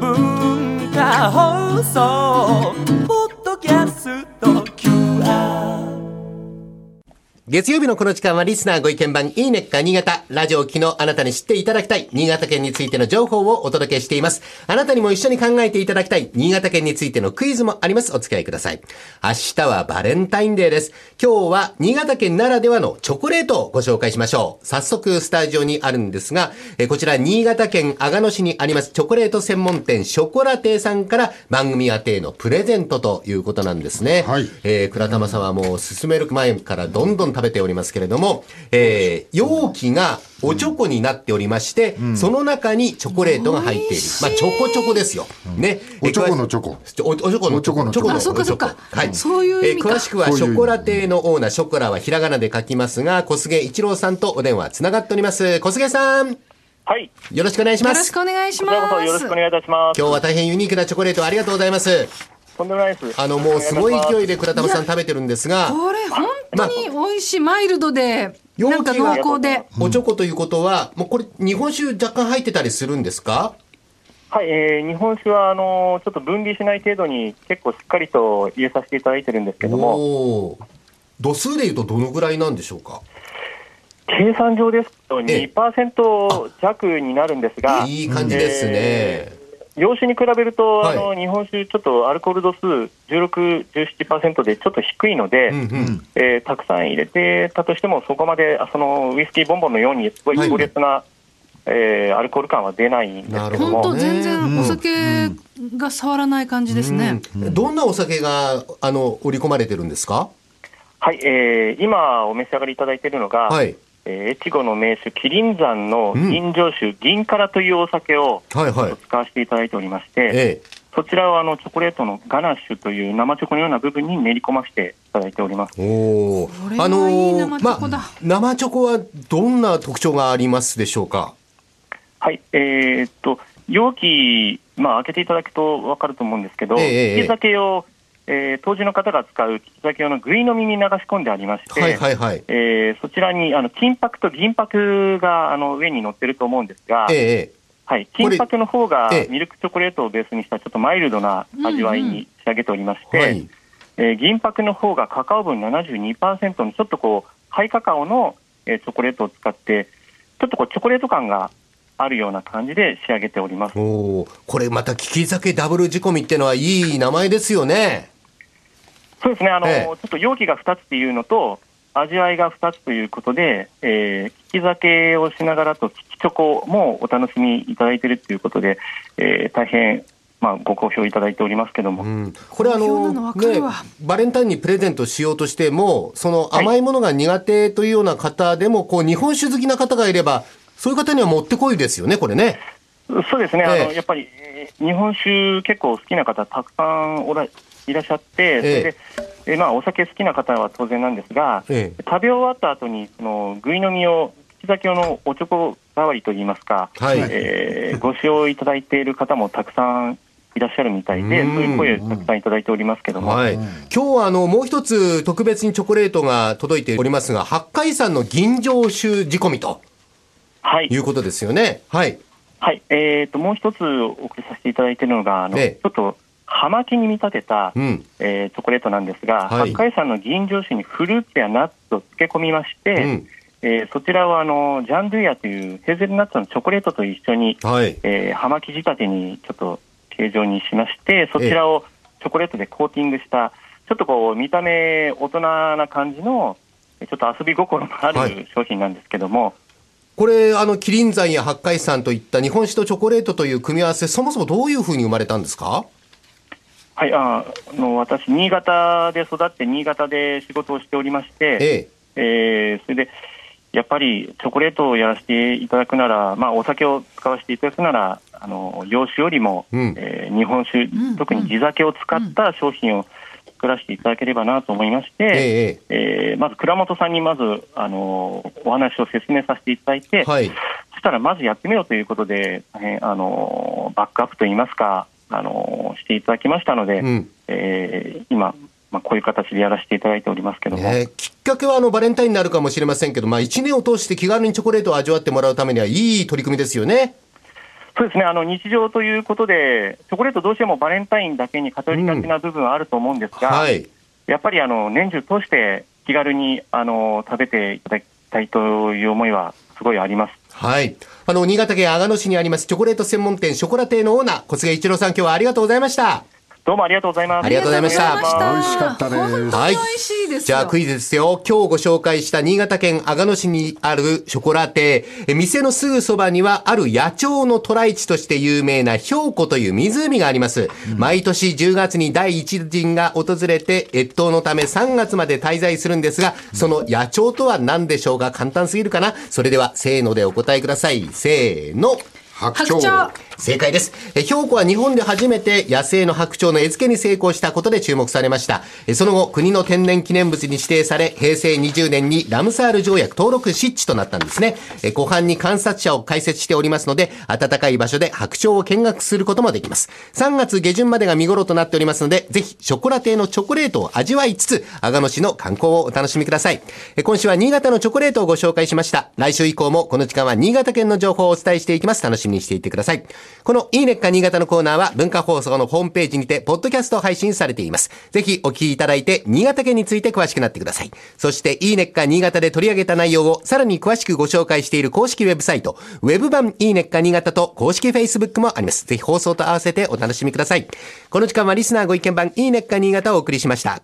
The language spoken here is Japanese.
文化放送。月曜日のこの時間はリスナーご意見番いいねっか新潟。ラジオ昨日あなたに知っていただきたい新潟県についての情報をお届けしています。あなたにも一緒に考えていただきたい新潟県についてのクイズもあります。お付き合いください。明日はバレンタインデーです。今日は新潟県ならではのチョコレートをご紹介しましょう。早速スタジオにあるんですが、えこちら新潟県阿賀野市にありますチョコレート専門店ショコラテさんから番組宛てへのプレゼントということなんですね。はいえー、倉玉さんはもう進める前からどんどん食べておりますけれども、えー、容器がおチョコになっておりまして、その中にチョコレートが入っている。まあ、チョコチョコですよ。ね。おチョコのチョコおおチョコのおチョコのチョコのあそっかそっかはい。そういう意味かえー詳しくはショコラ亭のオーナー、ショコラはひらがなで書きますが、小菅一郎さんとお電話つながっております。小菅さん、はい。よろしくお願いしますよろし。くお願いしまこちらこそよろしくお願いいたします。今日は大変ユニークなチョコレートありがとうございます。とんでもないです。あの、もうすごい勢いで。で倉玉さん食べてるんですが、これ本当に美味しい、マイルドで、なんか濃厚で。おチョコということは、もうこれ日本酒若干入ってたりするんですか？はい、えー、日本酒は、あのーちょっと分離しない程度に結構しっかりと入れさせていただいてるんですけども、度数でいうとどのぐらいなんでしょうか？計算上ですとええ。2%弱になるんですが、いい感じですね。えー洋酒に比べると、はい。あの日本酒、ちょっとアルコール度数16、17%でちょっと低いので、うんうん。えーたくさん入れてたとしても、そこまであそのウイスキーボンボンのように、すごい強烈な、えーアルコール感は出ないんですけどなるほも本当、全う然んお酒が触らない感じですね。うん。どんなお酒が、あの、織り込まれてるんですか？はい、えー今お召し上がりいただいているのが、はい。えー越後の名酒、麒麟山の銀醸酒、銀辛というお酒をはいはい。使わせていただいておりまして、ええ。そちらをあのチョコレートのガナッシュという生チョコのような部分に練り込ませていただいております。おおこれはいい生チョコだまあ、生チョコはどんな特徴がありますでしょうか？はい、えーっと、容器、まあ、開けていただくと分かると思うんですけど、ええ酒を、えー当時の方が使う利き酒用のぐい飲みに流し込んでありまして、はいはいはい。えーそちらにあの金箔と銀箔があの上に乗ってると思うんですが、ええええ。はい、金箔の方がええミルクチョコレートをベースにしたちょっとマイルドな味わいに仕上げておりまして、はい。えー銀箔の方がカカオ分72%のちょっとこうハイカカオの、えーチョコレートを使ってちょっとこうチョコレート感があるような感じで仕上げております。おおこれまた利き酒ダブル仕込みってのはいい名前ですよね。そうですね、あの、ええ。ちょっと容器が2つっていうのと、味わいが2つということで、えー、利き酒をしながらと、利きチョコもお楽しみいただいているということで、えー、大変、まあ、ご好評いただいておりますけども、うん、これあのねバレンタインにプレゼントしようとしてもその甘いものが苦手というような方でも、こう日本酒好きな方がいればそういう方にはもってこいですよねこれね。そうですね、あええ。のやっぱり、えー日本酒結構好きな方たくさんおらいらっしゃって、それで、えーまあ、お酒好きな方は当然なんですが、ええ。食べ終わった後にそのぐい飲みを、利き酒用のおチョコ代わりといいますか、はい。えーご使用いただいている方もたくさんいらっしゃるみたいで、うん。そういう声をたくさんいただいておりますけども、はい、今日はあのもう一つ特別にチョコレートが届いておりますが八海山の銀醸酒仕込みとはい。いうことですよね。はい。はい。えー、ともう一つお送りさせていただいているのが、あのええ。ちょっと葉巻に見立てた、うん。えーチョコレートなんですが、はい八海山の銀醸酒にフルーツやナッツを漬け込みまして、うん。えーそちらをあのジャンドゥイヤというヘーゼルナッツのチョコレートと一緒に、はい。えー葉巻仕立てにちょっと形状にしまして、そちらをチョコレートでコーティングした、ちょっとこう見た目大人な感じの、えちょっと遊び心のあはいる商品なんですけども、これあの麒麟山や八海山といった日本酒とチョコレートという組み合わせそもそもどういうふうに生まれたんですか？はい、ああの私、新潟で育って、新潟で仕事をしておりまして、ええ。えーそれでやっぱりチョコレートをやらせていただくなら、まあ、お酒を使わせていただくなら、あの洋酒よりも、うんえー日本酒、ん特に地酒を使った商品を作らせていただければなと思いまして、ええーまず倉本さんにまず、あのお話を説明させていただいて、はい。そしたらまずやってみようということで、大変あのバックアップといいますか、あのしていただきましたので、うん。えー今、まあ、こういう形でやらせていただいておりますけども。ね、きっかけはあのバレンタインになるかもしれませんけど、まあ、1年を通して気軽にチョコレートを味わってもらうためにはいい取り組みですよね。そうですねあの日常ということで、チョコレート、どうしてもバレンタインだけに偏りがちな部分はあると思うんですが、はい。やっぱりあの年中通して気軽にあの食べていただきたいという思いはすごいあります。はい。あの、新潟県阿賀野市にありますチョコレート専門店ショコラ亭のオーナー、小菅一郎さん、今日はありがとうございました。どうもありがとうございます。ありがとうございましたありがとうございま美味しかったです本当に美味しいですよ。じゃあクイズですよ。今日ご紹介した新潟県阿賀野市にあるショコラテ。え店のすぐそばにはある野鳥の渡来地として有名な氷湖という湖があります。毎年10月に第一陣が訪れて越冬のため3月まで滞在するんですが、その野鳥とは何でしょうか簡単すぎるかな？それではせーのでお答えください。せーの。白白鳥。正解です。え氷湖は日本で初めて野生の白鳥の餌付けに成功したことで注目されました。えその後、国の天然記念物に指定され、平成20年にラムサール条約登録失地となったんですね。え湖畔に観察者を開設しておりますので、暖かい場所で白鳥を見学することもできます。3月下旬までが見頃となっておりますので、ぜひショコラテのチョコレートを味わいつつ、阿賀野市の観光をお楽しみください。え今週は新潟のチョコレートをご紹介しました。来週以降もこの時間は新潟県の情報をお伝えしていきます。楽しみにしていてください。このいいねっか新潟のコーナーは文化放送のホームページにて、ポッドキャスト配信されています。ぜひお聞きいただいて、新潟県について詳しくなってください。そして、いいねっか新潟で取り上げた内容をさらに詳しくご紹介している公式ウェブサイト、ウェブ版いいねっか新潟と公式 Facebook もあります。ぜひ放送と合わせてお楽しみください。この時間はリスナーご意見版いいねっか新潟をお送りしました。